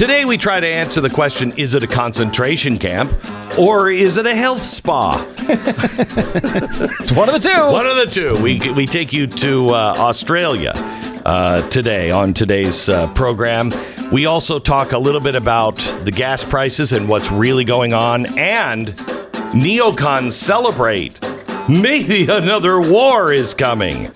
Today we try to answer the question is it a concentration camp or is it a health spa? It's one of the two. One of the two. We, we take you to uh, Australia uh, today on today's uh, program. We also talk a little bit about the gas prices and what's really going on, and neocons celebrate. Maybe another war is coming.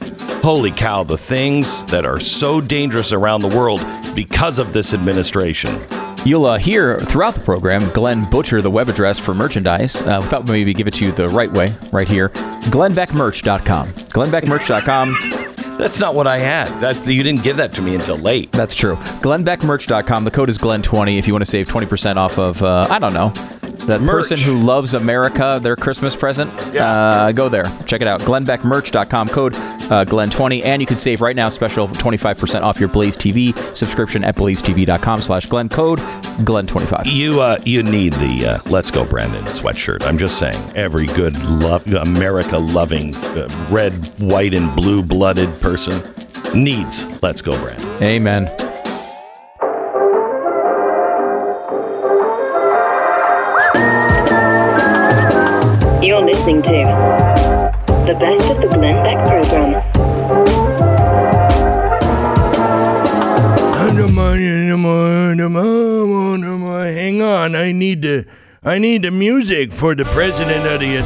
Holy cow, the things that are so dangerous around the world because of this administration. You'll uh, hear throughout the program Glenn butcher the web address for merchandise. Uh, we thought maybe give it to you the right way, right here. GlennBeckMerch.com. GlennBeckMerch.com. That's not what I had. That you didn't give that to me until late. That's true. GlennBeckMerch.com. The code is Glenn20 if you want to save 20% off of, uh, I don't know, that Merch. person who loves America, their Christmas present. Yeah. Uh, go there. Check it out. GlennBeckMerch.com. Code uh, Glenn20. And you can save right now special 25% off your Blaze TV subscription at blazetv.com slash Glenn. Code Glenn25. You uh, you need the uh, "Let's Go Brandon" sweatshirt. I'm just saying, every good love America loving uh, red, white, and blue blooded person needs "Let's Go Brandon." Amen. Listening to the best of the Glenn Beck program. Hang on, I need the I need the music for the president of the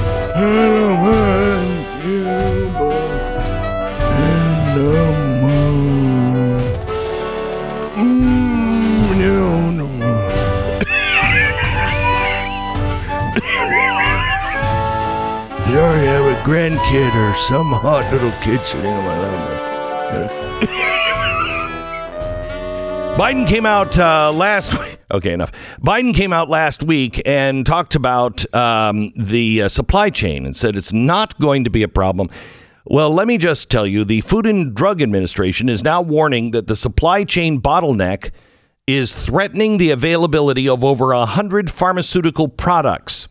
grandkid or some hot little kid sitting on my lap. Biden came out uh, last week. Okay, enough. Biden came out last week and talked about um, the uh, supply chain and said it's not going to be a problem. Well, let me just tell you the Food and Drug Administration is now warning that the supply chain bottleneck is threatening the availability of over 100 pharmaceutical products.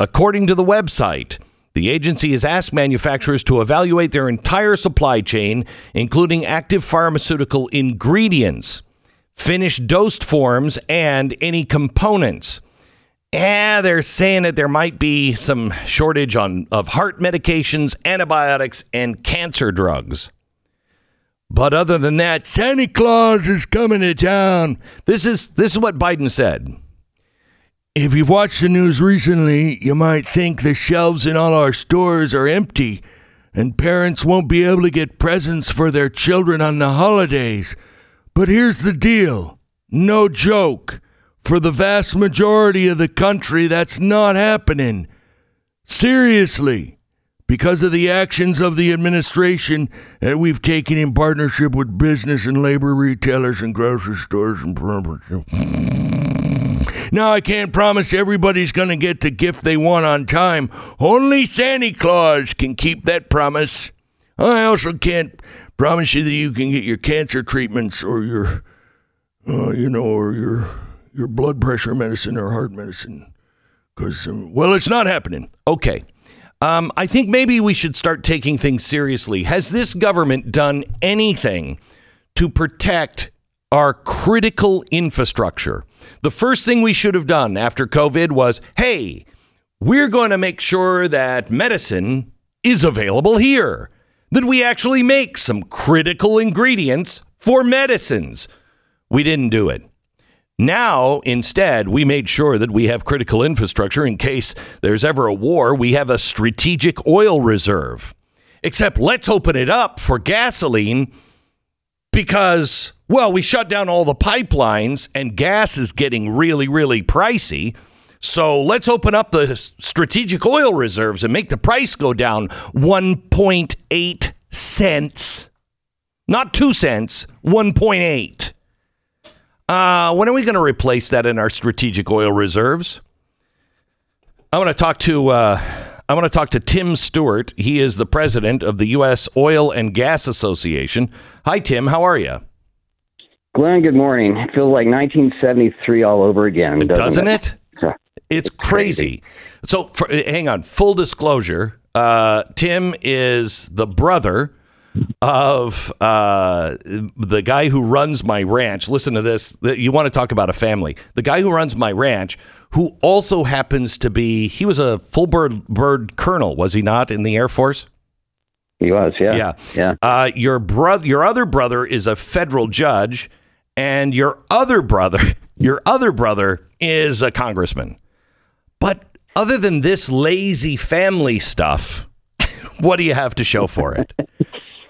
According to the website, the agency has asked manufacturers to evaluate their entire supply chain, including active pharmaceutical ingredients, finished dosed forms, and any components. Yeah, they're saying that there might be some shortage on of heart medications, antibiotics, and cancer drugs. But other than that, Santa Claus is coming to town. This is this is what Biden said. If you've watched the news recently, you might think the shelves in all our stores are empty and parents won't be able to get presents for their children on the holidays. But here's the deal no joke. For the vast majority of the country, that's not happening. Seriously. Because of the actions of the administration that we've taken in partnership with business and labor retailers and grocery stores and now I can't promise everybody's going to get the gift they want on time. Only Santa Claus can keep that promise. I also can't promise you that you can get your cancer treatments or your, uh, you know, or your your blood pressure medicine or heart medicine. Because, um, well, it's not happening. Okay. Um, I think maybe we should start taking things seriously. Has this government done anything to protect our critical infrastructure? The first thing we should have done after COVID was hey, we're going to make sure that medicine is available here, that we actually make some critical ingredients for medicines. We didn't do it. Now, instead, we made sure that we have critical infrastructure in case there's ever a war. We have a strategic oil reserve. Except let's open it up for gasoline because, well, we shut down all the pipelines and gas is getting really, really pricey. So let's open up the strategic oil reserves and make the price go down 1.8 cents. Not 2 cents, 1.8. Uh, when are we going to replace that in our strategic oil reserves? I want to talk to uh, I want to talk to Tim Stewart. He is the president of the U.S. Oil and Gas Association. Hi, Tim. How are you? Glenn, good morning. It feels like 1973 all over again, doesn't, Doesn't it? It's crazy. So, for, hang on. Full disclosure: uh, Tim is the brother of uh, the guy who runs my ranch. Listen to this. You want to talk about a family? The guy who runs my ranch, who also happens to be, he was a full bird bird colonel, was he not, in the Air Force? He was, yeah, Yeah. yeah. Uh, your brother, your other brother, is a federal judge, and your other brother, your other brother, is a congressman. But other than this lazy family stuff, what do you have to show for it?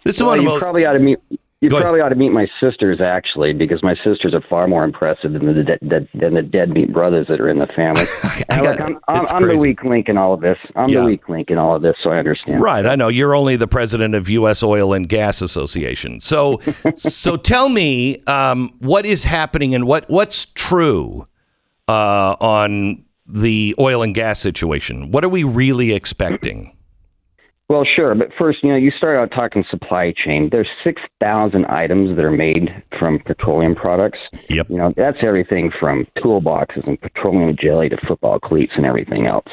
This is Well, one of you most. probably ought to meet. You Go ahead. probably ought to meet my sisters actually, because my sisters are far more impressive than the de- de- than the deadbeat brothers that are in the family. And got- look, I'm, I'm, I'm the weak link in all of this. I'm Yeah. the weak link in all of this, so I understand. Right, I know you're only the president of U.S. Oil and Gas Association. So, so tell me um, what is happening and what what's true uh, on the oil and gas situation. What are we really expecting? Well, sure, but first, you know, you start out talking supply chain. There's six thousand items that are made from petroleum products. Yep. You know, that's everything from toolboxes and petroleum jelly to football cleats and everything else.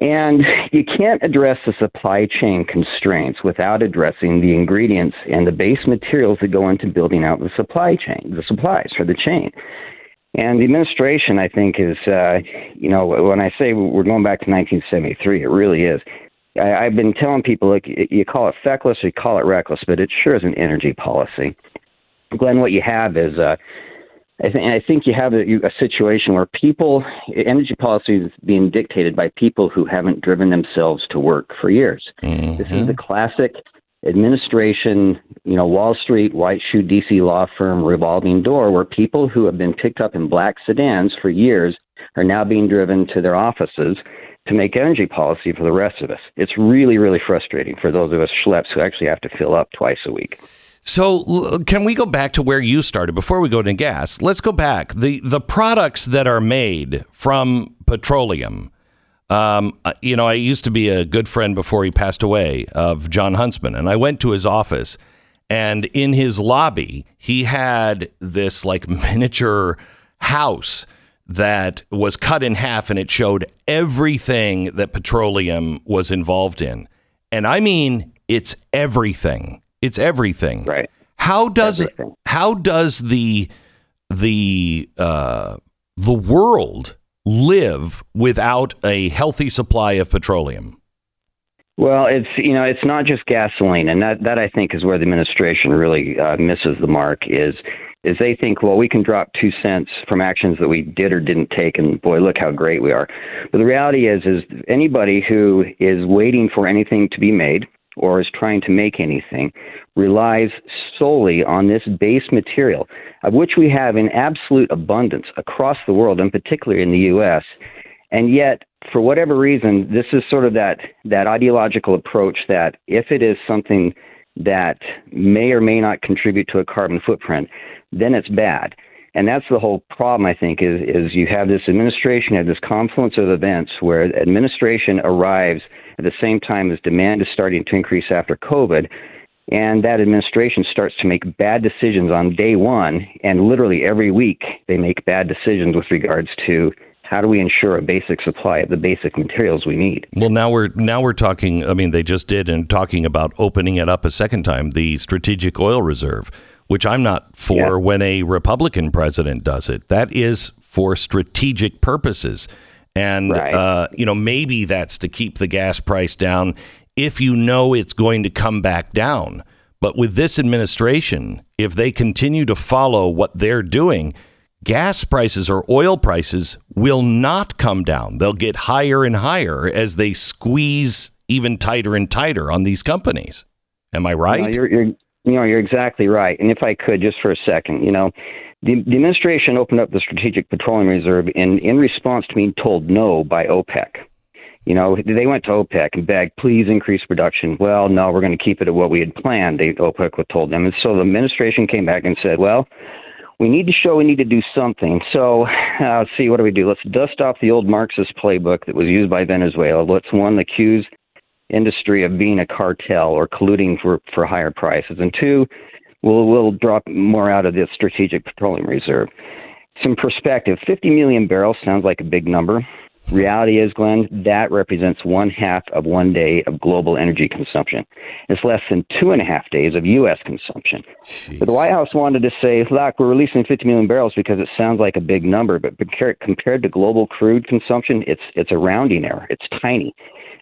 And you can't address the supply chain constraints without addressing the ingredients and the base materials that go into building out the supply chain, the supplies for the chain. And the administration, I think, is, uh, you know, when I say we're going back to 1973, it really is. I, I've been telling people, y- you call it feckless or you call it reckless, but it sure is an energy policy. Glenn, what you have is, uh, I, th- I think you have a, you- a situation where people, energy policy is being dictated by people who haven't driven themselves to work for years. This is the classic administration, you know, Wall Street, white shoe DC law firm revolving door where people who have been picked up in black sedans for years are now being driven to their offices to make energy policy for the rest of us. It's really, really frustrating for those of us schleps who actually have to fill up twice a week. So, can we go back to where you started before we go to gas? Let's go back. the The products that are made from petroleum. Um, uh, you know, I used to be a good friend before he passed away of Jon Huntsman, and I went to his office, and in his lobby, he had this like miniature house that was cut in half, and it showed everything that petroleum was involved in, and I mean, it's everything. It's everything. Right. How does Everything. how does the the uh, the world live without a healthy supply of petroleum? Well, it's you know it's not just gasoline, and that that I think is where the administration really uh, misses the mark. Is is they think well we can drop two cents from actions that we did or didn't take, and boy look how great we are. But the reality is is anybody who is waiting for anything to be made or is trying to make anything relies solely on this base material, of which we have in absolute abundance across the world, and particularly in the U.S. And yet, for whatever reason, this is sort of that, that ideological approach that if it is something that may or may not contribute to a carbon footprint, then it's bad. And that's the whole problem, I think, is, is you have this administration, you have this confluence of events where administration arrives at the same time as demand is starting to increase after COVID. And that administration starts to make bad decisions on day one, and literally every week they make bad decisions with regards to how do we ensure a basic supply of the basic materials we need. Well, now we're now we're talking. I mean, they just did and talking about opening it up a second time, the strategic oil reserve, which I'm not for Yeah. when a Republican president does it. That is for strategic purposes, and Right. uh, you know maybe that's to keep the gas price down if you know it's going to come back down. But with this administration, if they continue to follow what they're doing, gas prices or oil prices will not come down. They'll get higher and higher as they squeeze even tighter and tighter on these companies. Am I No, right? you're, you're, you know, you're exactly right. And if I could, just for a second, you know, the, the administration opened up the Strategic Petroleum Reserve in, in response to being told no by OPEC. You know, they went to OPEC and begged, please increase production. Well, no, we're going to keep it at what we had planned. They, OPEC told them. And so the administration came back and said, well, we need to show we need to do something. So, uh, let's see, what do we do? Let's dust off the old Marxist playbook that was used by Venezuela. Let's, one, accuse industry of being a cartel or colluding for, for higher prices. And two, we'll, we'll drop more out of the strategic petroleum reserve. Some perspective 50 million barrels sounds like a big number. Reality is, Glenn, that represents one half of one day of global energy consumption. It's less than two and a half days of U.S. consumption. But the White House wanted to say, look, we're releasing 50 million barrels because it sounds like a big number, but compared to global crude consumption, it's it's a rounding error. It's tiny,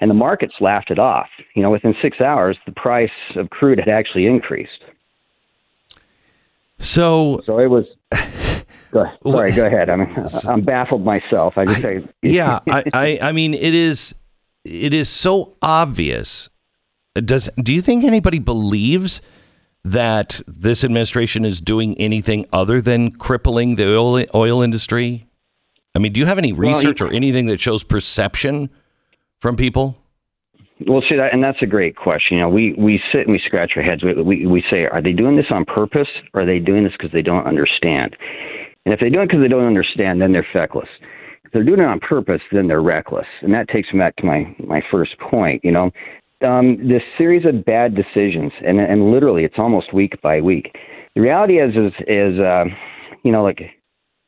and the markets laughed it off. You know, within six hours, the price of crude had actually increased. So, so it was. Go, sorry, go ahead. I'm I'm baffled myself. I just I, yeah, I, I I mean it is it is so obvious. Does do you think anybody believes that this administration is doing anything other than crippling the oil oil industry? I mean, do you have any research well, or anything that shows perception from people? Well, see that, and that's a great question. You know, we we sit and we scratch our heads. We we, we say, are they doing this on purpose, or are they doing this because they don't understand? And if they do it because they don't understand, then they're feckless. If they're doing it on purpose, then they're reckless. And that takes me back to my, my first point. You know, um, this series of bad decisions, and, and literally it's almost week by week. The reality is, is, is uh, you know, like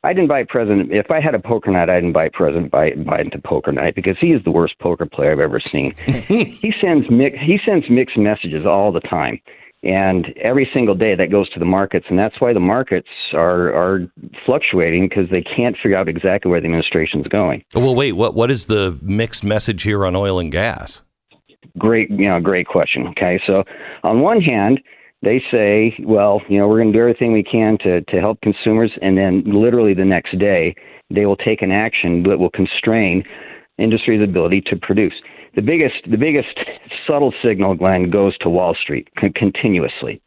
I'd invite President, if I had a poker night, I'd invite President Biden to poker night because he is the worst poker player I've ever seen. he sends mix, he sends mixed messages all the time and every single day that goes to the markets and that's why the markets are are fluctuating because they can't figure out exactly where the administration's going. Well wait what what is the mixed message here on oil and gas? Great you know great question okay? So on one hand they say well you know we're going to do everything we can to to help consumers and then literally the next day they will take an action that will constrain industry's ability to produce the biggest the biggest subtle signal, Glenn, goes to Wall Street continuously.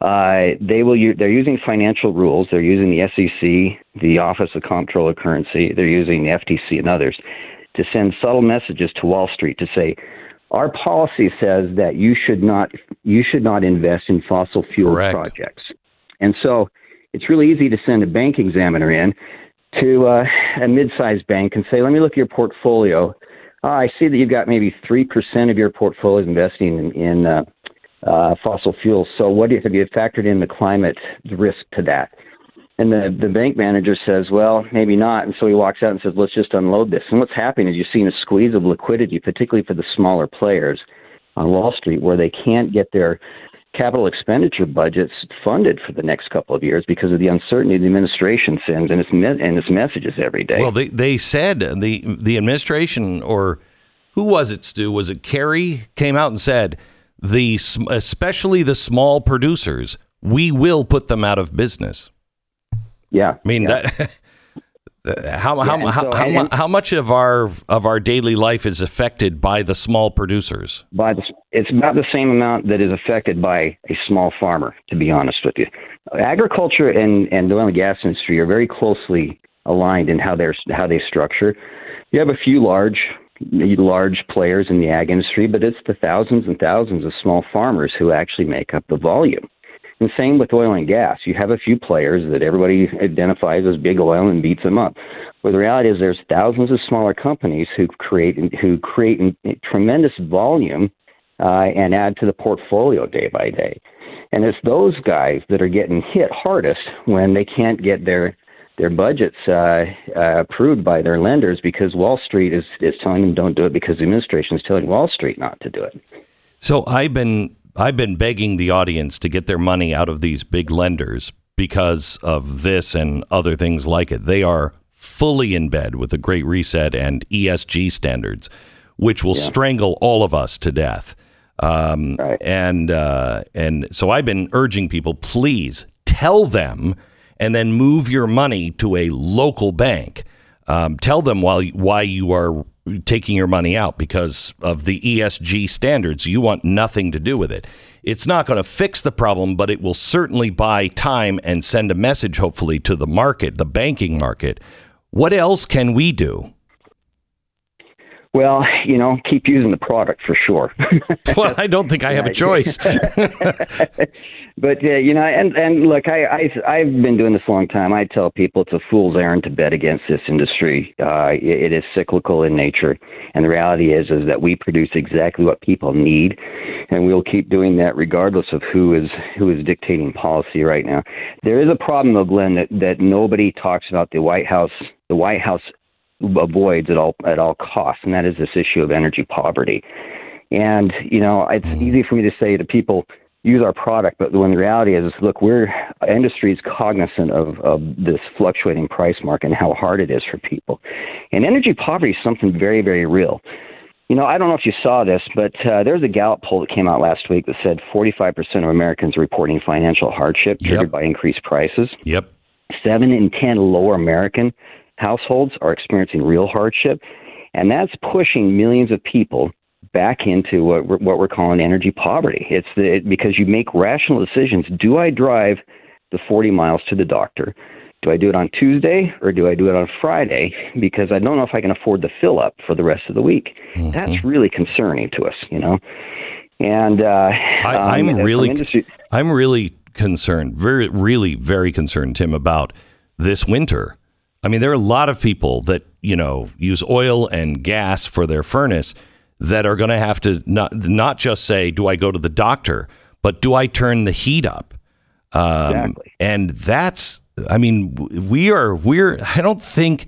Uh, they will they're using financial rules. They're using the SEC, the Office of Comptroller Currency. They're using the FTC and others to send subtle messages to Wall Street to say, our policy says that you should not you should not invest in fossil fuel Correct. projects. And so it's really easy to send a bank examiner in to uh, a mid-sized bank and say, let me look at your portfolio uh, I see that you've got maybe 3% of your portfolio investing in, in uh, uh, fossil fuels. So, what do you, have you factored in the climate risk to that? And the, the bank manager says, well, maybe not. And so he walks out and says, let's just unload this. And what's happening is you're seeing a squeeze of liquidity, particularly for the smaller players on Wall Street, where they can't get their capital expenditure budgets funded for the next couple of years because of the uncertainty the administration sends and its me- and its messages every day. Well, they they said the the administration or who was it? Stu was it Kerry came out and said the especially the small producers we will put them out of business. Yeah, I mean yeah. that how how, so, how, how, how, much of our of our daily life is affected by the small producers? By the, it's about the same amount that is affected by a small farmer. To be honest with you, agriculture and and the oil and gas industry are very closely aligned in how they're how they structure. You have a few large large players in the ag industry, but it's the thousands and thousands of small farmers who actually make up the volume. And same with oil and gas. You have a few players that everybody identifies as big oil and beats them up. But the reality is there's thousands of smaller companies who create who create tremendous volume uh, and add to the portfolio day by day. And it's those guys that are getting hit hardest when they can't get their their budgets uh, uh, approved by their lenders because Wall Street is, is telling them don't do it because the administration is telling Wall Street not to do it. So I've been I've been begging the audience to get their money out of these big lenders because of this and other things like it. They are fully in bed with the Great Reset and ESG standards, which will yeah. strangle all of us to death. Um, right. And uh, and so I've been urging people, please tell them, and then move your money to a local bank. Um, tell them why why you are taking your money out because of the ESG standards. You want nothing to do with it. It's not going to fix the problem, but it will certainly buy time and send a message, hopefully, to the market, the banking market. What else can we do? Well, you know, keep using the product for sure. well, I don't think I have a choice. but uh, you know, and and look, I, I I've been doing this a long time. I tell people it's a fool's errand to bet against this industry. Uh, it, it is cyclical in nature, and the reality is is that we produce exactly what people need, and we'll keep doing that regardless of who is who is dictating policy right now. There is a problem, though, Glenn, that that nobody talks about. The White House, the White House avoids at all at all costs, and that is this issue of energy poverty. And you know, it's easy for me to say to people, use our product, but when the reality is, look, we're industry is cognizant of, of this fluctuating price market and how hard it is for people. And energy poverty is something very, very real. You know, I don't know if you saw this, but uh, there was a Gallup poll that came out last week that said 45% of Americans reporting financial hardship triggered Yep. by increased prices. Yep. Seven in 10 lower American households are experiencing real hardship, and that's pushing millions of people back into what we're, what we're calling energy poverty. It's the, it, because you make rational decisions. Do I drive the 40 miles to the doctor? Do I do it on Tuesday or do I do it on Friday? Because I don't know if I can afford the fill up for the rest of the week. That's really concerning to us, you know. And uh, I, um, I'm from really, industry- I'm really concerned, very, really, very concerned, Tim, about this winter. I mean, there are a lot of people that you know use oil and gas for their furnace that are going to have to not not just say, "Do I go to the doctor?" but "Do I turn the heat up?" Um, Exactly. And that's, I mean, we are, we're. I don't think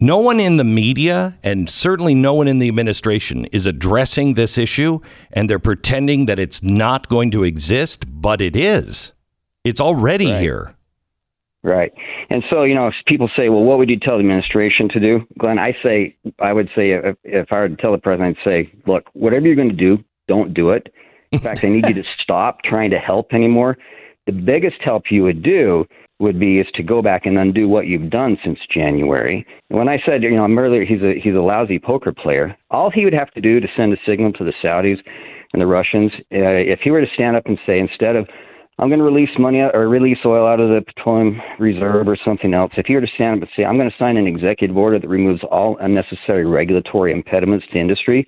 no one in the media and certainly no one in the administration is addressing this issue and they're pretending that it's not going to exist, but it is. It's already here. Right. And so, you know, if people say, well, what would you tell the administration to do? Glenn, I say, I would say, if, if I were to tell the president, I'd say, look, whatever you're going to do, don't do it. In fact, I need you to stop trying to help anymore. The biggest help you would do would be is to go back and undo what you've done since January. And when I said, you know, I'm earlier, he's a he's a lousy poker player. All he would have to do to send a signal to the Saudis and the Russians, uh, if he were to stand up and say, instead of I'm going to release money or release oil out of the petroleum reserve or something else. If you were to stand up and say, I'm going to sign an executive order that removes all unnecessary regulatory impediments to industry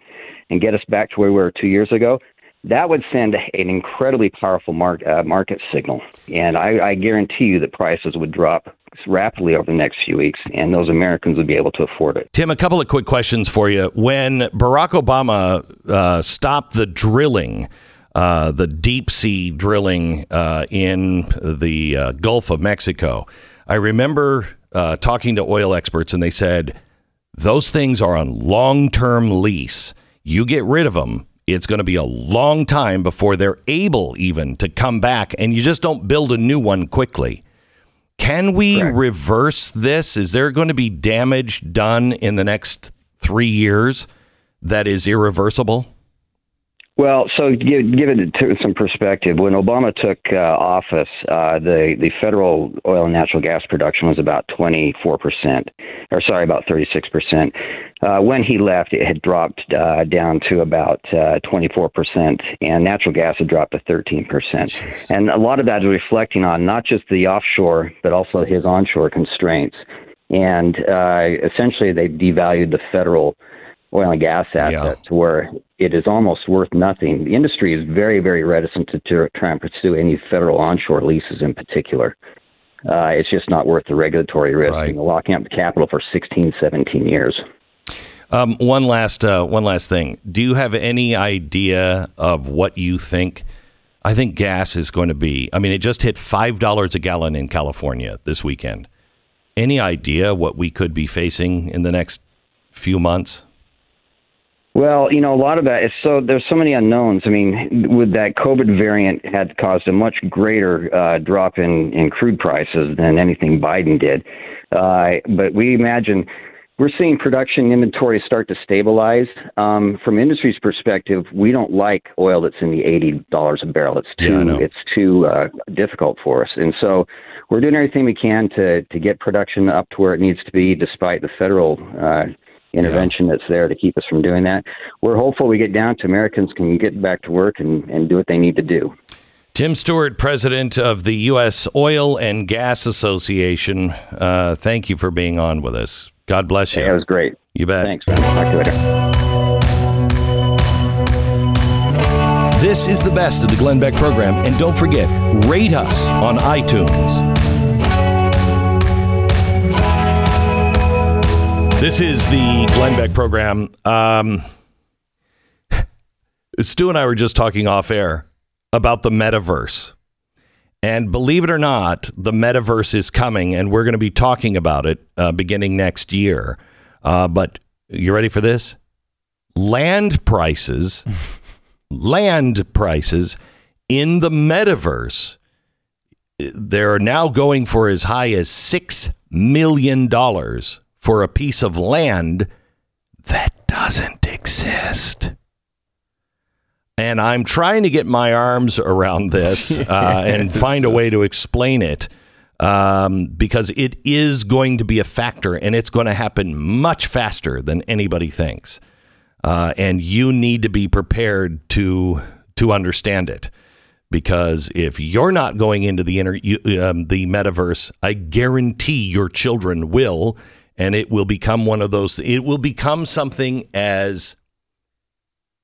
and get us back to where we were two years ago, that would send an incredibly powerful mar- uh, market signal. And I, I guarantee you that prices would drop rapidly over the next few weeks, and those Americans would be able to afford it. Tim, a couple of quick questions for you. When Barack Obama uh, stopped the drilling, uh, the deep sea drilling uh, in the uh, Gulf of Mexico, I remember uh, talking to oil experts, and they said those things are on long term lease. You get rid of them, it's going to be a long time before they're able even to come back, and you just don't build a new one quickly. Can we reverse this? Is there going to be damage done in the next three years that is irreversible? Well, so give, give it to some perspective, when Obama took uh, office, uh, the the federal oil and natural gas production was about 24 percent, or sorry, about 36 percent. Uh, when he left, it had dropped uh, down to about 24 percent, and natural gas had dropped to 13 percent. And a lot of that is reflecting on not just the offshore, but also his onshore constraints. And uh, essentially, they devalued the federal oil and gas asset Yeah. to where it is almost worth nothing. The industry is very, very reticent to, to try and pursue any federal onshore leases in particular. Uh, it's just not worth the regulatory risk. Right. Know, locking up the capital for 16, 17 years. Um, one last uh, one last thing. Do you have any idea of what you think? I think gas is going to be. I mean, it just hit five dollars a gallon in California this weekend. Any idea what we could be facing in the next few months? Well, you know, a lot of that is so there's so many unknowns. I mean, with that COVID variant had caused a much greater uh, drop in, in crude prices than anything Biden did. Uh, but we imagine we're seeing production inventory start to stabilize. Um, from industry's perspective, we don't like oil that's in the eighty dollars a barrel. It's too know. it's too uh, difficult for us, and so we're doing everything we can to to get production up to where it needs to be, despite the federal. Uh, intervention that's there to keep us from doing that. We're hopeful we get down to Americans can get back to work and, and do what they need to do. Tim Stewart, president of the U.S. Oil and Gas Association. Uh, thank you for being on with us. God bless you. Yeah, it was great. You bet. Thanks, man. Talk to you later. This is the best of the Glenn Beck program. And don't forget, rate us on iTunes. This is the Glenn Beck program. Um, Stu and I were just talking off air about the metaverse. And believe it or not, the metaverse is coming, and we're going to be talking about it uh, beginning next year. Uh, but you ready for this? Land prices, land prices in the metaverse, they're now going for as high as $6 million for a piece of land that doesn't exist. And I'm trying to get my arms around this uh, and find a way to explain it um, because it is going to be a factor and it's going to happen much faster than anybody thinks. Uh, and you need to be prepared to to understand it because if you're not going into the inner um, the metaverse, I guarantee your children will, and it will become one of those. It will become something as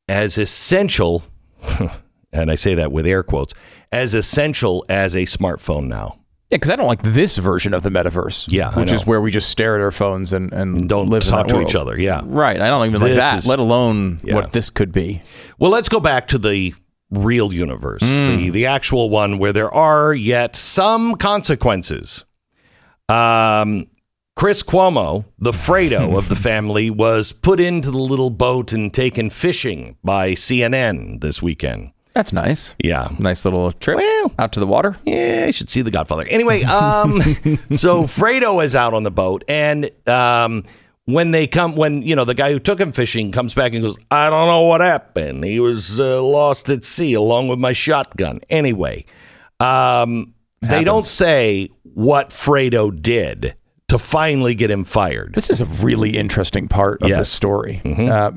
as essential, and I say that with air quotes, as essential as a smartphone now. Yeah, because I don't like this version of the metaverse. Yeah, which is where we just stare at our phones and, and Don't live talk to each other. Yeah. Right. I don't even like This that, is- let alone Yeah. what this could be. Well, let's go back to the real universe, Hmm. the the actual one where there are yet some consequences. Um, Chris Cuomo, the Fredo of the family, was put into the little boat and taken fishing by CNN this weekend. That's nice. Yeah. Nice little trip Well- out to the water. Yeah, I should see The Godfather. Anyway, um, so Fredo is out on the boat, and um, when they come, when you know the guy who took him fishing comes back and goes, "I don't know what happened. He was uh, lost at sea along with my shotgun." Anyway, um, they don't say what Fredo did to finally get him fired. This is a really interesting part of Yes. the story. Uh,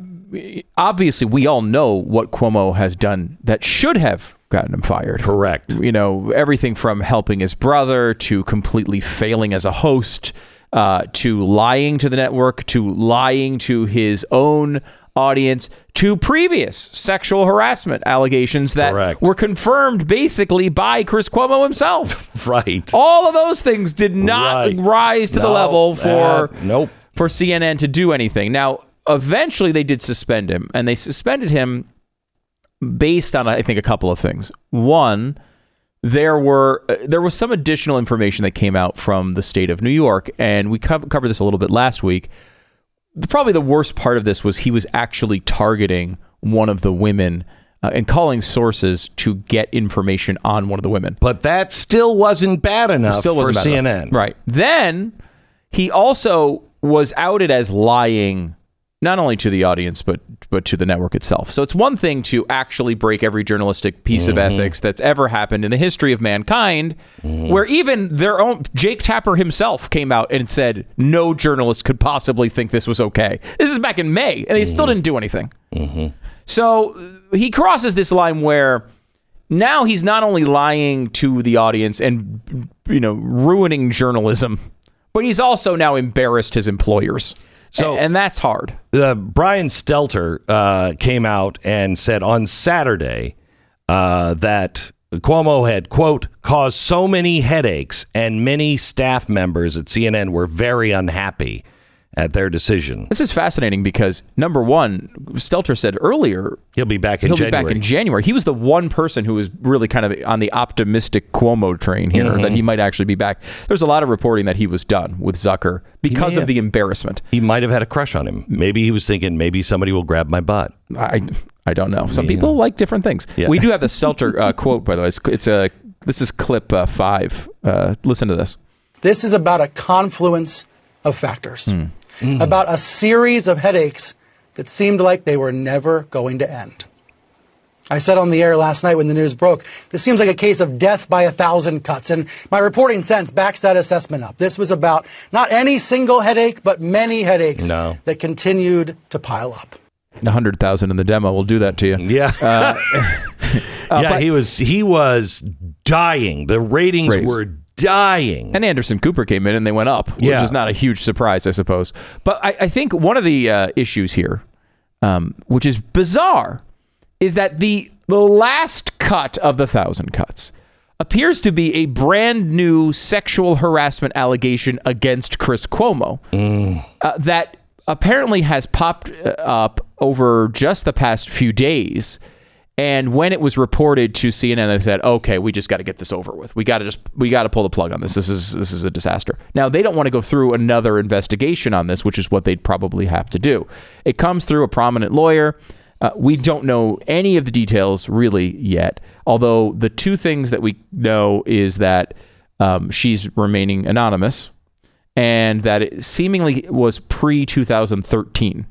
obviously, we all know what Cuomo has done that should have gotten him fired. Correct. You know, everything from helping his brother to completely failing as a host, uh, to lying to the network, to lying to his own audience, to previous sexual harassment allegations that Correct. were confirmed basically by Chris Cuomo himself. Right. All of those things did not Right. rise to the level for uh, nope. for CNN to do anything. Now, eventually they did suspend him, and they suspended him based on I think a couple of things. One, there were uh, there was some additional information that came out from the state of New York, and we co- covered this a little bit last week. Probably the worst part of this was he was actually targeting one of the women uh, and calling sources to get information on one of the women. But that still wasn't bad enough Still wasn't for CNN. enough. Right. Then he also was outed as lying not only to the audience but but to the network itself. So it's one thing to actually break every journalistic piece of Mm-hmm. ethics that's ever happened in the history of mankind where even their own Jake Tapper himself came out and said no journalist could possibly think this was okay. This is back in May and they Mm-hmm. still didn't do anything. So uh, he crosses this line where now he's not only lying to the audience and you know ruining journalism, but he's also now embarrassed his employers. So- and that's hard. uh, Brian Stelter uh, came out and said on Saturday uh, that Cuomo had, quote, caused so many headaches and many staff members at CNN were very unhappy at their decision. This is fascinating because number one, Stelter said earlier He'll be back in he'll January. be back in January. He was the one person who was really kind of on the optimistic Cuomo train here Mm-hmm. that he might actually be back. There's a lot of reporting that he was done with Zucker because of have. the embarrassment. he might have had a crush on him. Maybe he was thinking maybe somebody will grab my butt. I I don't know. Some people like different things. Yeah. We do have the Stelter uh, quote, by the way. It's, it's a this is clip uh, five. Uh, listen to this. This is about a confluence of factors, Hmm. about a series of headaches that seemed like they were never going to end. I said on the air last night when the news broke, this seems like a case of death by a thousand cuts. And my reporting sense backs that assessment up. This was about not any single headache, but many headaches No. That continued to pile up. A hundred thousand in the demo will do that to you. Yeah. Uh, yeah, but- he was he was dying. The ratings were dying. And Anderson Cooper came in and they went up, which Yeah. is not a huge surprise, I suppose. But I, I think one of the uh, issues here, um, which is bizarre, is that the the last cut of the thousand cuts appears to be a brand new sexual harassment allegation against Chris Cuomo uh, that apparently has popped uh, up over just the past few days. And when it was reported to CNN, they said, "Okay, we just got to get this over with. We got to just we got to pull the plug on this. This is this is a disaster." Now they don't want to go through another investigation on this, which is what they'd probably have to do. It comes through a prominent lawyer. Uh, we don't know any of the details really yet. Although the two things that we know is that um, she's remaining anonymous, and that it seemingly was pre 2013.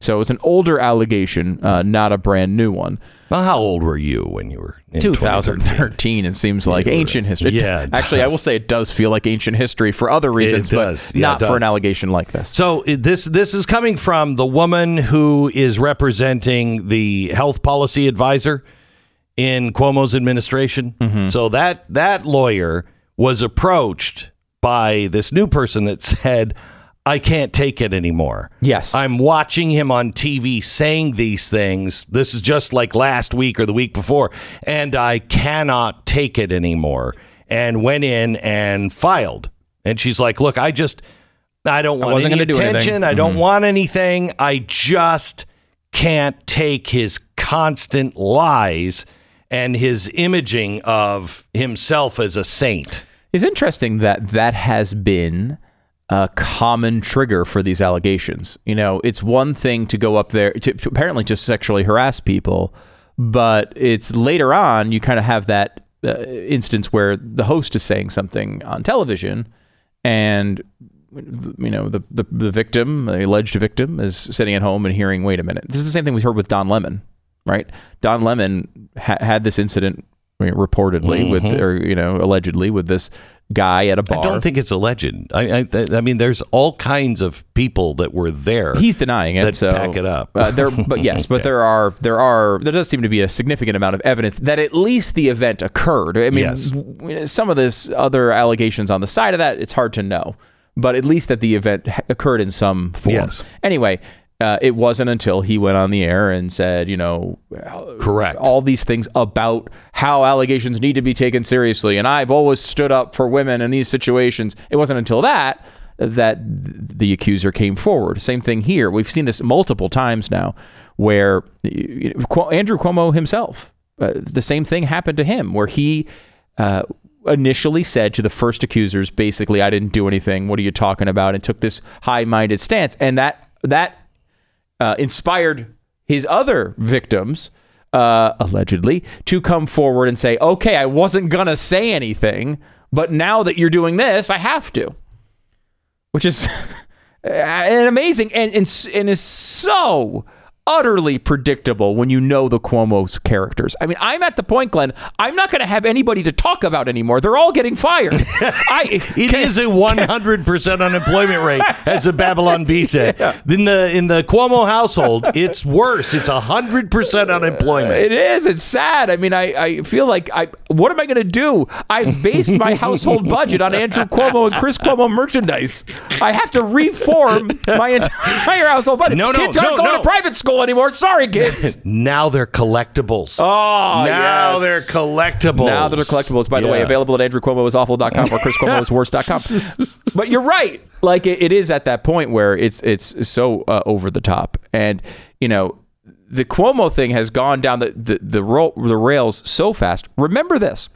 So it's an older allegation, uh, not a brand new one. Well, how old were you when you were in 2013? 2013. It seems like ancient history. Yeah, actually, I will say it does feel like ancient history for other reasons, but Yeah, not for an allegation like this. So this this is coming from the woman who is representing the health policy advisor in Cuomo's administration. Mm-hmm. So that that lawyer was approached by this new person that said, "I can't take it anymore." Yes. I'm watching him on TV saying these things. This is just like last week or the week before, and I cannot take it anymore. And went in and filed. And she's like, "Look, I just I don't want I wasn't any gonna do anything. attention. I don't mm-hmm. want anything. I just can't take his constant lies and his imaging of himself as a saint." It's interesting that that has been a common trigger for these allegations. You know, it's one thing to go up there to, to apparently just sexually harass people, but it's later on you kind of have that uh, instance where the host is saying something on television and you know the, the the victim, the alleged victim, is sitting at home and hearing, "Wait a minute." This is the same thing we heard with Don Lemon, right? Don Lemon ha- had this incident I mean, reportedly with, or you know, allegedly with this guy at a bar. I don't think it's alleged. I, I, I mean, there's all kinds of people that were there. he's denying it. that so back it up. uh, there, but yes, but there are there are there does seem to be a significant amount of evidence that at least the event occurred. I mean, Yes. some of this other allegations on the side of that, it's hard to know, but at least that the event occurred in some form. Yes. Anyway. Uh, it wasn't until he went on the air and said, you know, Correct. all these things about how allegations need to be taken seriously. And I've always stood up for women in these situations. It wasn't until that that the accuser came forward. Same thing here. We've seen this multiple times now where you know, Andrew Cuomo himself, uh, the same thing happened to him where he uh, initially said to the first accusers, basically, I didn't do anything. What are you talking about? And took this high minded stance. And that, that, uh, inspired his other victims, uh, allegedly, to come forward and say, okay, I wasn't going to say anything, but now that you're doing this, I have to. Which is an amazing and, and, and is so utterly predictable when you know the Cuomo's characters. I mean, I'm at the point, Glenn, I'm not going to have anybody to talk about anymore. They're all getting fired. I, It is a 100% unemployment rate, as the Babylon Bee said. In the in the Cuomo household, it's worse. It's 100% unemployment. It is. It's sad. I mean, I, I feel like I. What am I going to do? I've based my household budget on Andrew Cuomo and Chris Cuomo merchandise. I have to reform my entire household budget. No, no, kids aren't no, going no. to private school anymore. Sorry, kids. Now they're collectibles. Oh, now yes. they're collectibles. Now that are collectibles, by the way, available at andrewcuomoisawful.com or chriscuomoisworst.com. but you're right. Like it, it is at that point where it's it's so uh, over the top, and you know the Cuomo thing has gone down the the the, ro- the rails so fast. Remember this: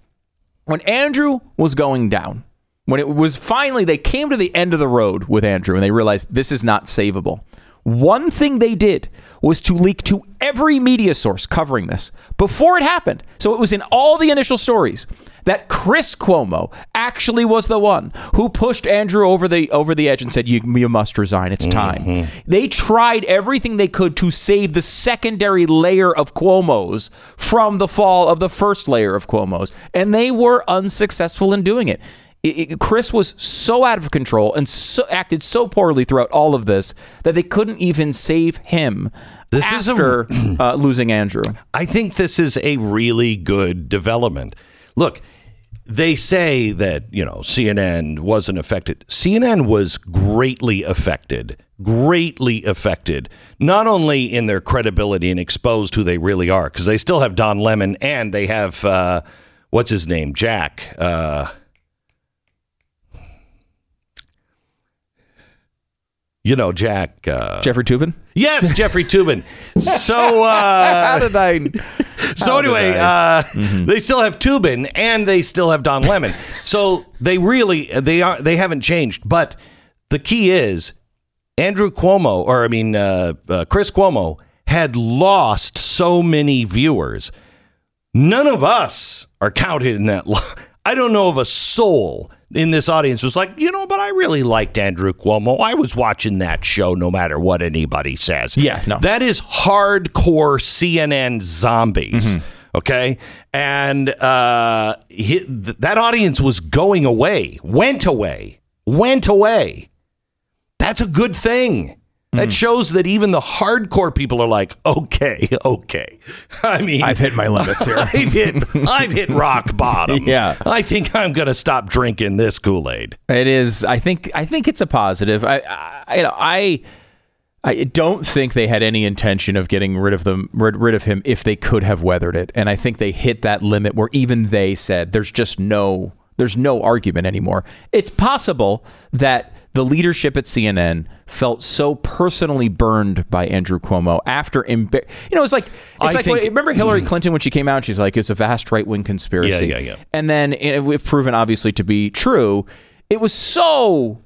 when Andrew was going down, when it was finally they came to the end of the road with Andrew, and they realized this is not savable. One thing they did was to leak to every media source covering this before it happened. So it was in all the initial stories that Chris Cuomo actually was the one who pushed Andrew over the over the edge and said, "You, you must resign. It's time." Mm-hmm. They tried everything they could to save the secondary layer of Cuomo's from the fall of the first layer of Cuomo's, and they were unsuccessful in doing it. It- it- Chris was so out of control and so, acted so poorly throughout all of this that they couldn't even save him This is a- after uh, losing Andrew. I think this is a really good development. Look, they say that, you know, CNN wasn't affected. CNN was greatly affected, greatly affected, not only in their credibility and exposed who they really are, because they still have Don Lemon and they have, uh, what's his name? Jack. Uh, you know, Jack. Uh, Jeffrey Toobin. yes, Jeffrey Toobin. So, uh, How did I? So anyway, uh, they still have Toobin and they still have Don Lemon. so they really they are they haven't changed. But the key is Andrew Cuomo, or I mean uh, uh, Chris Cuomo, had lost so many viewers. None of us are counted in that. Lo- I don't know of a soul in this audience was like, you know, but I really liked Andrew Cuomo. I was watching that show no matter what anybody says. Yeah, no. That is hardcore CNN zombies. Okay. And uh, he, th- that audience was going away, went away, went away. That's a good thing. That hmm. shows that even the hardcore people are like, okay, okay. I mean, I've hit my limits here. I've hit, I've hit rock bottom. Yeah. I think I'm going to stop drinking this Kool Aid. It is. I think. I think it's a positive. I. I you know. I. I don't think they had any intention of getting rid of them, rid, rid of him, if they could have weathered it. And I think they hit that limit where even they said, "There's just no, there's no argument anymore." It's possible that the leadership at CNN felt so personally burned by Andrew Cuomo after, embar- you know, it's like it's I like think- when- remember Hillary Clinton when she came out, she's like, "It's a vast right wing conspiracy." Yeah, yeah, yeah. And then it, we've proven obviously to be true. It was so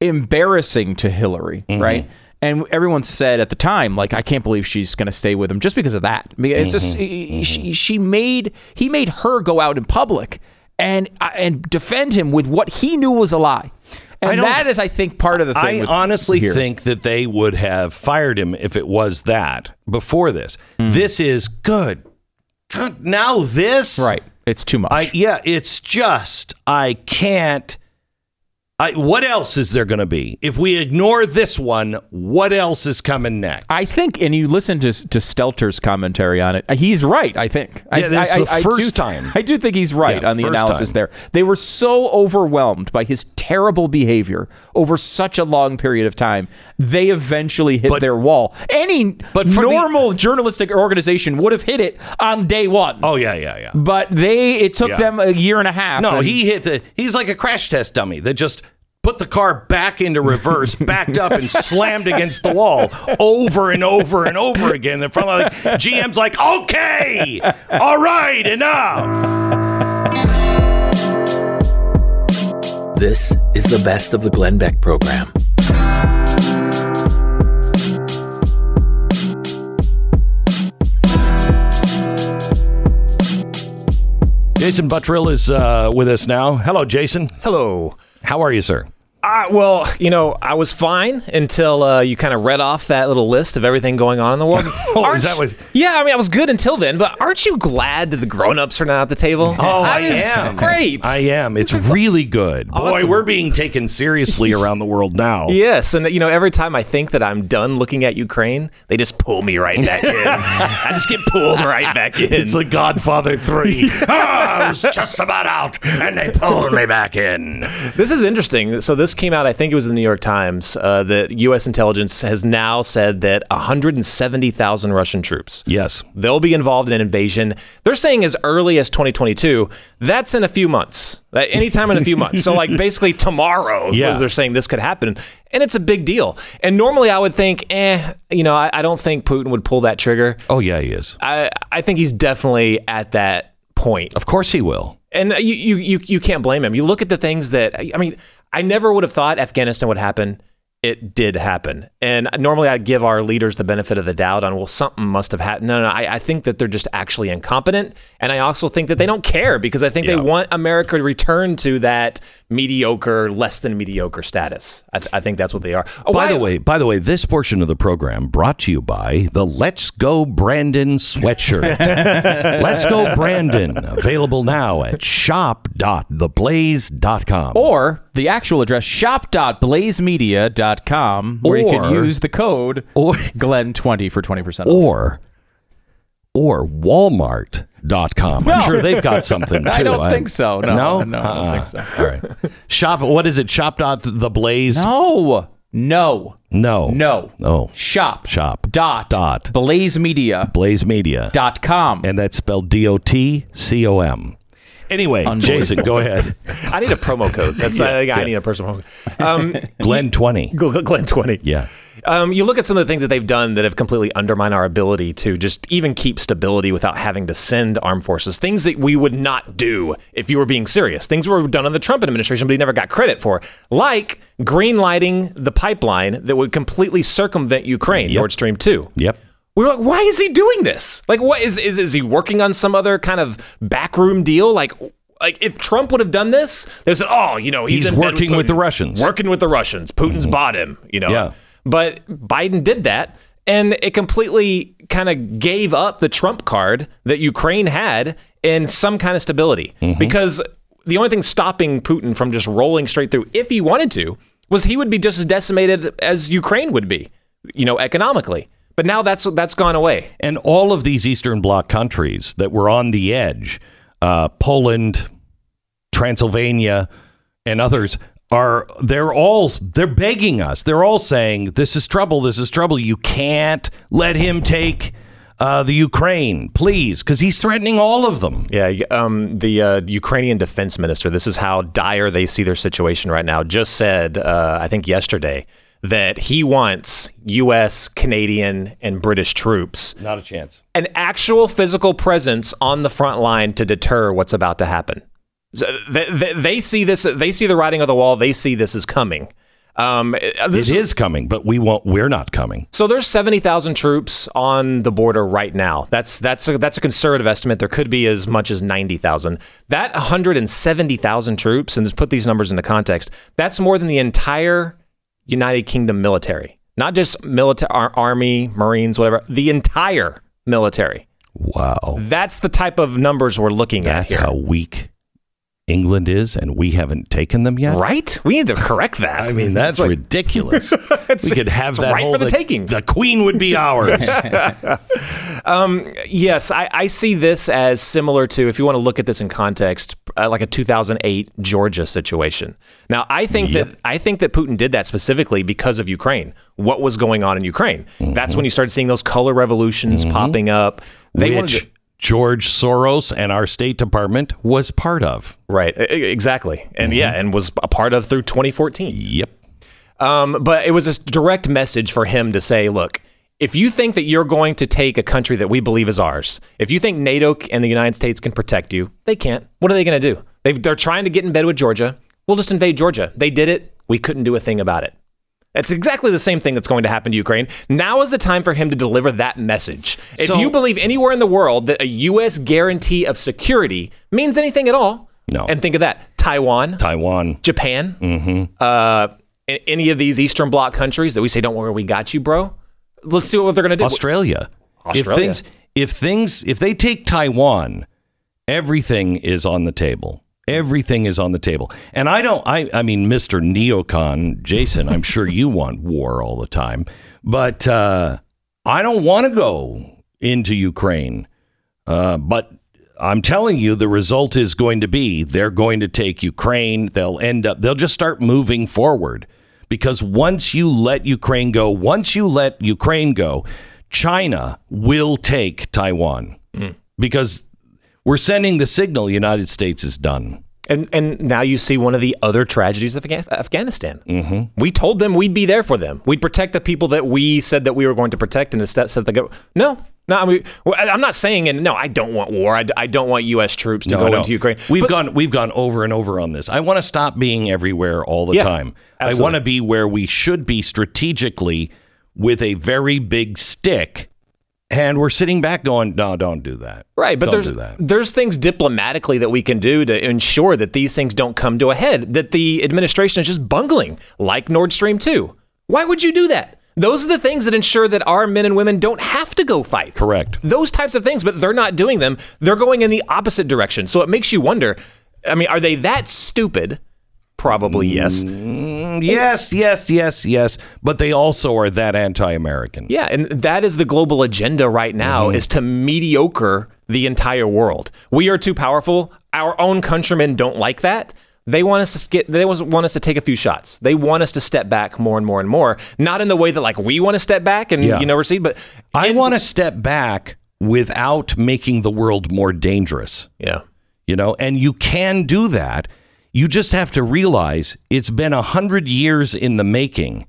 embarrassing to Hillary, Mm-hmm. right? And everyone said at the time, like, I can't believe she's going to stay with him just because of that. I mean, It's just Mm-hmm. she, she made he made her go out in public and uh, and defend him with what he knew was a lie. And that is, I think, part of the thing. I with- honestly here. think that they would have fired him if it was that before this. Hmm. This is good. Now this, right. It's too much. I yeah, it's just I can't. I what else is there going to be if we ignore this one? What else is coming next? I think, and you listen to to Stelter's commentary on it. Uh, he's right. I think. I, Yeah, that's I, the I, first I do, time. I do think he's right Yeah, on the analysis time. there. They were so overwhelmed by his terrible behavior over such a long period of time. They eventually hit But- their wall. Any But for the- normal journalistic organization would have hit it on day one. oh yeah, yeah, yeah. But they, it took Yeah. them a year and a half. No, and- he hit the. He's like a crash test dummy that just put the car back into reverse, backed up, and slammed against the wall over and over and over again. In front of like GM's like, okay, all right, enough. This is the best of the Glenn Beck program. Jason Buttrill is uh, with us now. Hello, Jason. Hello. How are you, sir? Uh, well, you know, I was fine until uh, you kind of read off that little list of everything going on in the world. Oh, Aren't is that what- Yeah, I mean, I was good until then, but aren't you glad that the grown-ups are not at the table? Oh, I, was am. Great. I am. It's really good. Boy, we're being taken seriously around the world now. Yes, and you know, every time I think that I'm done looking at Ukraine, they just pull me right back in. I just get pulled right back in. It's like Godfather 3. Ah, I was just about out, and they pulled me back in. This is interesting. So this came out, I think it was in the New York Times, uh, that U.S. intelligence has now said that 170,000 Russian troops. Yes. They'll be involved in an invasion. They're saying as early as 2022. That's in a few months. Uh, Anytime in a few months. So like basically tomorrow. Yeah. They're saying this could happen, and it's a big deal. And normally I would think, eh, you know, I, I don't think Putin would pull that trigger. Oh, yeah, he is. I I think he's definitely at that point. Of course he will. And you, you you you can't blame him. You look at the things that I mean, I never would have thought Afghanistan would happen. It did happen. And normally I'd give our leaders the benefit of the doubt on well, something must have happened. No, no, I, I think that they're just actually incompetent. And I also think that they don't care because I think Yeah. they want America to return to that mediocre, less than mediocre status. I, th- I think that's what they are. Oh, By why- the way, by the way, this portion of the program brought to you by the Let's Go Brandon sweatshirt. Let's Go Brandon, available now at shop.theblaze.com. or the actual address shop.blazemedia.com where you can use the code or Glenn20 for 20% off. or or walmart.com. I'm sure they've got something too. I don't think so. No, no, no, I don't Uh-uh. think so. All right. Shop. What is it? Shop.theblaze. No. No. No. No. Oh. Shop. Shop. Dot. Dot. Blazemedia. Blaze Media. Dot com. And that's spelled D O T C O M. Anyway, Jason, go ahead. I need a promo code. That's I, think I need a personal promo code. Um, Glenn 20. Glenn twenty. Yeah. Um, you look at some of the things that they've done that have completely undermined our ability to just even keep stability without having to send armed forces. Things that we would not do if you were being serious. Things were done in the Trump administration, but he never got credit for, like green lighting the pipeline that would completely circumvent Ukraine, Nord Stream 2. Yep. We were like, why is he doing this? Like, what is is is he working on some other kind of backroom deal? Like, like if Trump would have done this, they said, oh, you know, he's, He's working with Putin. the Russians. Mm-hmm. working with the Russians. Putin's bought him, you know. Yeah. But Biden did that, and it completely kind of gave up the Trump card that Ukraine had in some kind of stability Mm-hmm. because the only thing stopping Putin from just rolling straight through, if he wanted to, was he would be just as decimated as Ukraine would be, you know, economically. But now that's that's gone away. And all of these Eastern Bloc countries that were on the edge, uh, Poland, Transylvania, and others are they're all they're begging us. They're all saying this is trouble. This is trouble. You can't let him take uh, the Ukraine, please, because he's threatening all of them. Yeah, um, the uh, Ukrainian defense minister, this is how dire they see their situation right now, just said, uh, I think yesterday, that he wants U.S., Canadian, and British troops, Not a chance. an actual physical presence on the front line to deter what's about to happen. They, they, they see this, they see the writing on the wall, they see this is coming. Um, this- It is coming, but we won't. We're not coming. so there's 70,000 troops on the border right now. That's that's a, that's a conservative estimate. There could be as much as 90,000. That 170,000 troops, and to put these numbers into context, that's more than the entire United Kingdom military. Not just military, army, Marines, whatever. The entire military. Wow, That's the type of numbers we're looking that's at. That's how weak England is, and we haven't taken them yet. right? We need to correct that. I mean, that's It's like- ridiculous. we could have it's that right whole for the taking. The Queen would be ours. Um, yes, I, I see this as similar to, if you want to look at this in context, uh, like a 2008 Georgia situation. Now, I think that I think that Putin did that specifically because of Ukraine. What was going on in Ukraine? That's mm-hmm. when you started seeing those color revolutions mm-hmm. popping up. They wanted which to- George Soros and our State Department was part of. right, exactly, and yeah, and was a part of through 2014. Yep. Um, but it was a direct message for him to say, look, if you think that you're going to take a country that we believe is ours, if you think NATO and the United States can protect you, they can't. What are they going to do? They've, they're trying to get in bed with Georgia. We'll just invade Georgia. They did it. We couldn't do a thing about it. It's exactly the same thing that's going to happen to Ukraine. Now is the time for him to deliver that message. If So- you believe anywhere in the world that a U.S. guarantee of security means anything at all, No. And think of that Taiwan, Taiwan. Japan, uh, any of these Eastern Bloc countries that we say, "Don't worry, we got you, bro." Let's see what they're going to do. Australia. Australia. If things if things if they take Taiwan, everything is on the table. Everything is on the table. And I don't I I mean Mr. Neocon, Jason, I'm sure you want war all the time, but uh I don't want to go into Ukraine. Uh but I'm telling you, the result is going to be they're going to take Ukraine. They'll end up, they'll just start moving forward because once you let Ukraine go, once you let Ukraine go, China will take Taiwan because we're sending the signal United States is done. And and now you see one of the other tragedies of Afga- Afghanistan. Mm-hmm. We told them we'd be there for them. We'd protect the people that we said that we were going to protect, and instead said they go, no, no. I mean, I'm not saying, and no, I don't want war. I, I don't want U.S. troops to No, go no. into Ukraine. We've But- gone we've gone over and over on this. I want to stop being everywhere all the Yeah, time. I want to be where we should be strategically with a very big stick. And we're sitting back going, no, don't do that. Right, but Don't there's there's things diplomatically that we can do to ensure that these things don't come to a head. That the administration is just bungling, like Nord Stream two. Why would you do that? Those are the things that ensure that our men and women don't have to go fight. Correct. Those types of things, but they're not doing them. They're going in the opposite direction. So it makes you wonder. I mean, are they that stupid? Probably yes. Mm, yes, yes, yes, yes. But they also are that anti-American. Yeah, and that is the global agenda right now mm-hmm. is to mediocre the entire world. We are too powerful. Our own countrymen don't like that. They want us to get they want us to take a few shots. They want us to step back more and more and more. Not in the way that like we want to step back and Yeah. you know recede, but I want to step back without making the world more dangerous. Yeah. you know and you can do that you just have to realize it's been a hundred years in the making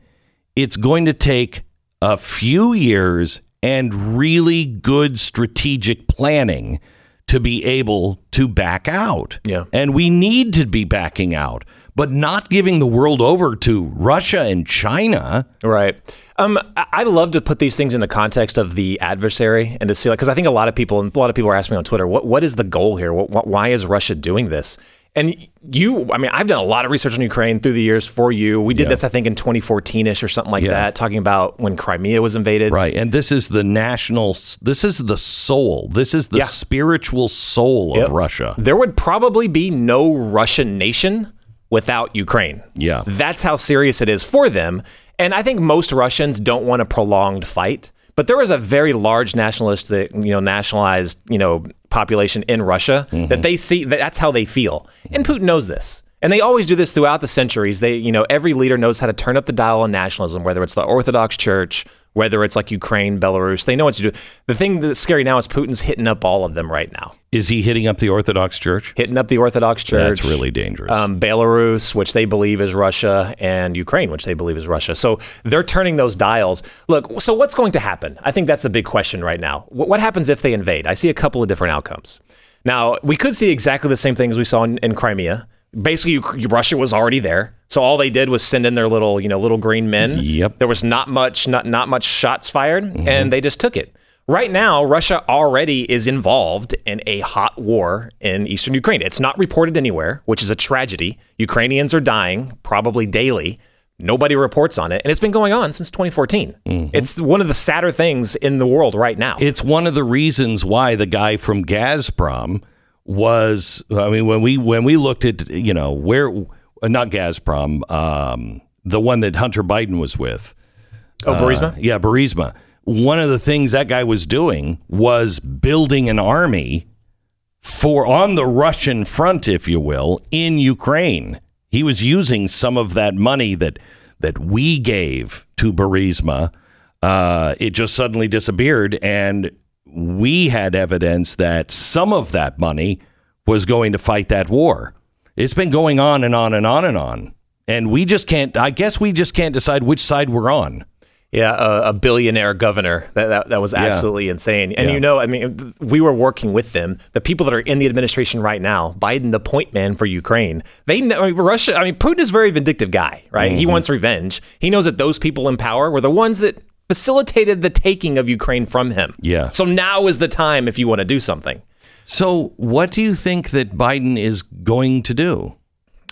it's going to take a few years and really good strategic planning to be able to back out. Yeah. And we need to be backing out, but not giving the world over to Russia and China. Right. Um, I love to put these things in the context of the adversary and to see, like, because I think a lot of people, and a lot of people are asking me on Twitter, what what is the goal here? What, why is Russia doing this? And you, I mean, I've done a lot of research on Ukraine through the years for you. We did Yeah. this, I think, in 2014ish or something like Yeah. that, talking about when Crimea was invaded. Right. And this is the national, this is the soul, this is the Yeah. spiritual soul Yep. of Russia. There would probably be no Russian nation without Ukraine. Yeah. That's how serious it is for them. And I think most Russians don't want a prolonged fight. But there is a very large nationalist that you know, nationalized, you know, population in Russia that mm-hmm. they see that that's how they feel. And Putin knows this. And they always do this throughout the centuries. They, you know, every leader knows how to turn up the dial on nationalism, whether it's the Orthodox Church, whether it's like Ukraine, Belarus. They know what to do. The thing that's scary now is Putin's hitting up all of them right now. Is he hitting up the Orthodox Church? Hitting up the Orthodox Church. That's really dangerous. um, Belarus, which they believe is Russia, and Ukraine, which they believe is Russia. So they're turning those dials. Look, so what's going to happen? I think that's the big question right now. What, what happens if they invade? I see a couple of different outcomes. Now, we could see exactly the same thing as we saw in, in Crimea. Basically, Uk- Russia was already there, so all they did was send in their little, you know, little green men. Yep. There was not much, not not much shots fired, mm-hmm. and they just took it. Right now, Russia already is involved in a hot war in eastern Ukraine. It's not reported anywhere, which is a tragedy. Ukrainians are dying probably daily. Nobody reports on it, and it's been going on since 2014. Mm-hmm. It's one of the sadder things in the world right now. it's one of the reasons why the guy from Gazprom was I mean when we when we looked at you know where uh, not Gazprom um, the one that Hunter Biden was with. Oh, Burisma? Uh, yeah Burisma. One of the things that guy was doing was building an army for on the Russian front if you will in Ukraine. He was using some of that money that that we gave to Burisma. Uh, it just suddenly disappeared and we had evidence that some of that money was going to fight that war. It's been going on and on and on and on. And we just can't, I guess we just can't decide which side we're on. Yeah, a, a billionaire governor. That, that that was absolutely insane. And you know, I mean, we were working with them. The people that are in the administration right now, Biden, the point man for Ukraine, they know I mean, Russia. I mean, Putin is a very vindictive guy, right? He mm-hmm. wants revenge. He knows that those people in power were the ones that facilitated the taking of Ukraine from him. Yeah. So now is the time if you want to do something. So, what do you think that Biden is going to do?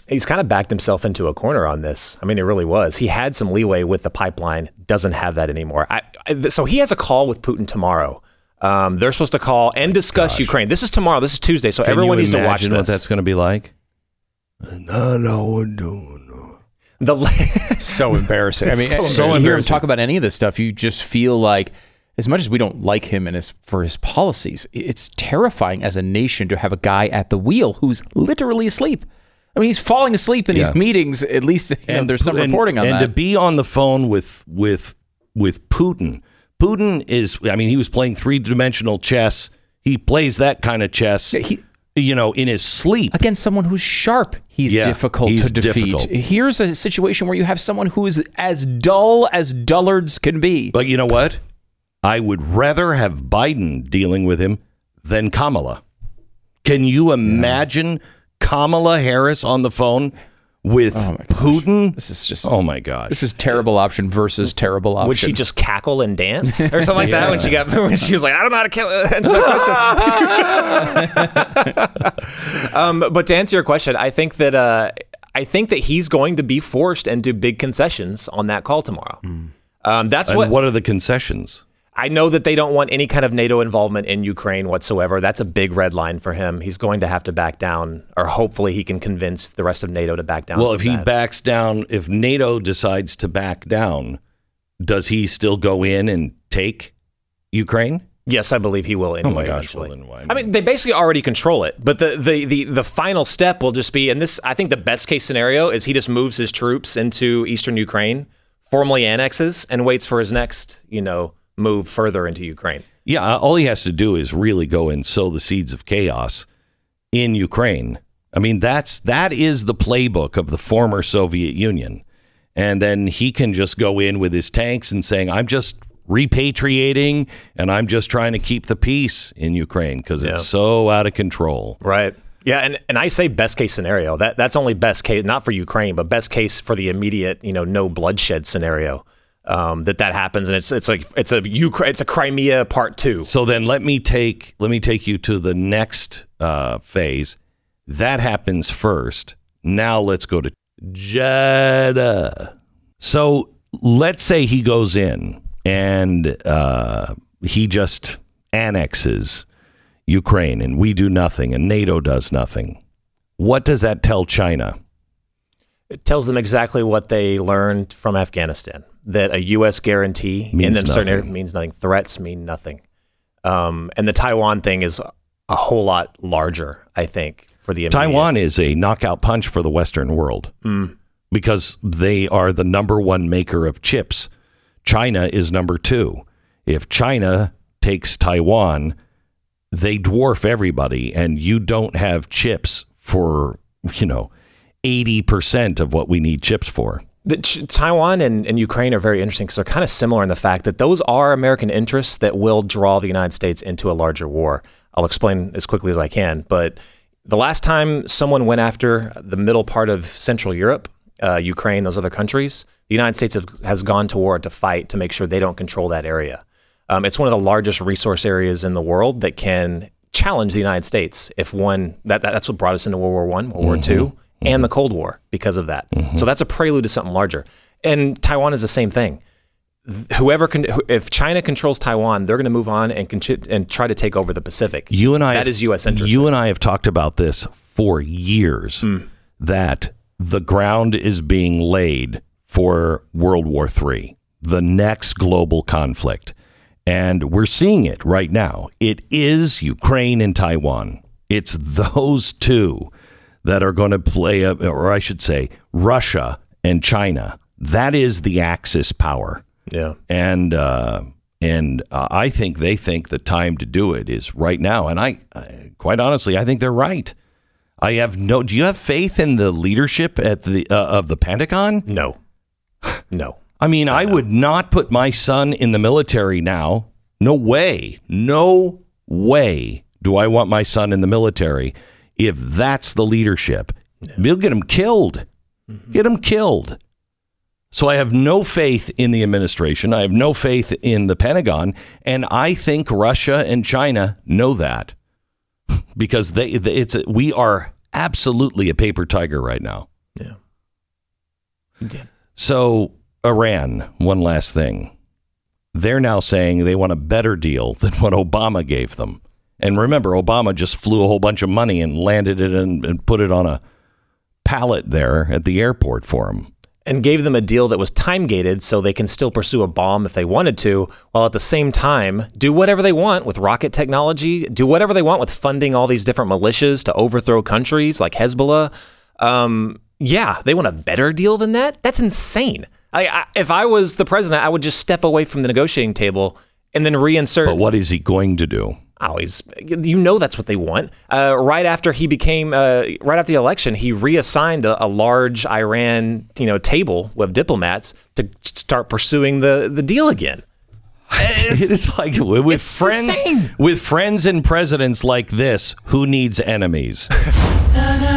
He's kind of backed himself into a corner on this. I mean, it really was. He had some leeway with the pipeline, doesn't have that anymore. I, I, so he has a call with Putin tomorrow. Um, they're supposed to call and discuss Ukraine. This is tomorrow. This is Tuesday. So Can everyone you needs to watch this. what that's going to be like? No, no, no, no. The so embarrassing. I mean, so so embarrassing. when you hear him talk about any of this stuff, you just feel like, as much as we don't like him and his for his policies, it's terrifying as a nation to have a guy at the wheel who's literally asleep. I mean, he's falling asleep in Yeah. these meetings. At least you know, there's some and- reporting on and that. to be on the phone with with with Putin. Putin is I mean he was playing three-dimensional chess. He plays that kind of chess. Yeah, he- you know, in his sleep. against someone who's sharp, he's Yeah, difficult he's to defeat. difficult. Here's a situation where you have someone who is as dull as dullards can be. But you know what? I would rather have Biden dealing with him than Kamala. Can you imagine Kamala Harris on the phone with Oh. Putin? This is just Oh my god. this is terrible option versus terrible option. would she just cackle and dance or something like that when she got when she was like, I don't know how to kill, answer that question. um, but to answer your question, I think that uh, I think that he's going to be forced into big concessions on that call tomorrow. Um, that's and what what are the concessions? I know that they don't want any kind of NATO involvement in Ukraine whatsoever. That's a big red line for him. He's going to have to back down, or hopefully he can convince the rest of NATO to back down. Well, if he backs down, if NATO decides to back down, does he still go in and take Ukraine? Yes, I believe he will anyway. Oh my gosh, well, then why I mean, they basically already control it, but the, the, the, the final step will just be, and this, I think the best case scenario is he just moves his troops into eastern Ukraine, formally annexes, and waits for his next, you know, move further into Ukraine. Yeah, uh, all he has to do is really go and sow the seeds of chaos in Ukraine. I mean, that's that is the playbook of the former Soviet Union. and then he can just go in with his tanks and saying, "I'm just repatriating and I'm just trying to keep the peace in Ukraine because Yeah. it's so out of control." Right. Yeah, and, and I say best case scenario. That that's only best case, not for Ukraine, but best case for the immediate, you know, no bloodshed scenario. Um, that that happens, and it's it's like it's a Ukraine, it's a Crimea part two. So then let me take let me take you to the next uh, phase. That happens first. Now let's go to Jeddah. So let's say he goes in and uh, he just annexes Ukraine, and we do nothing, and NATO does nothing. What does that tell China? It tells them exactly what they learned from Afghanistan. That a U.S. guarantee in Means them certain areas means nothing. Threats mean nothing. Um, and the Taiwan thing is a whole lot larger, I think, for the immediate. Taiwan is a knockout punch for the Western world because they are the number one maker of chips. China is number two. If China takes Taiwan, they dwarf everybody, and you don't have chips for, you know, 80% of what we need chips for. The, Ch- Taiwan and, and Ukraine are very interesting because they're kind of similar in the fact that those are American interests that will draw the United States into a larger war. I'll explain as quickly as I can. But the last time someone went after the middle part of Central Europe, uh, Ukraine, those other countries, the United States have, has gone to war to fight to make sure they don't control that area. Um, it's one of the largest resource areas in the world that can challenge the United States if one that, that- that's what brought us into World War One, World War Two, and the Cold War because of that. So that's a prelude to something larger. And Taiwan is the same thing. Whoever can, if China controls Taiwan, they're going to move on and and try to take over the Pacific. You and I that is U.S. interest. You and I have talked about this for years Hmm. that the ground is being laid for World War III, the next global conflict. And we're seeing it right now. It is Ukraine and Taiwan. It's those two that are going to play, a, or I should say, Russia and China. That is the Axis power yeah. and uh, and uh, I think they think the time to do it is right now. And I, I, quite honestly, I think they're right. I have no. Do you have faith in the leadership at the uh, of the Pentagon? No. No. I mean, I would not put my son in the military now. No way. No way do I want my son in the military if that's the leadership. We'll get them killed. Mm-hmm. Get them killed. So I have no faith in the administration. I have no faith in the Pentagon, and I think Russia and China know that because they it's we are absolutely a paper tiger right now. Yeah. So, Iran, one last thing. They're now saying they want a better deal than what Obama gave them. And remember, Obama just flew a whole bunch of money and landed it and, and put it on a pallet there at the airport for them. and gave them a deal that was time gated so they can still pursue a bomb if they wanted to, while at the same time do whatever they want with rocket technology, do whatever they want with funding all these different militias to overthrow countries like Hezbollah. Um, yeah, they want a better deal than that? That's insane. I, I, if I was the president, I would just step away from the negotiating table and then reinsert. But what is he going to do? Always you know that's what they want uh, right after he became uh, right after the election he reassigned a, a large iran you know table of diplomats to start pursuing the the deal again It is like with it's friends insane. with friends and presidents like this, who needs enemies?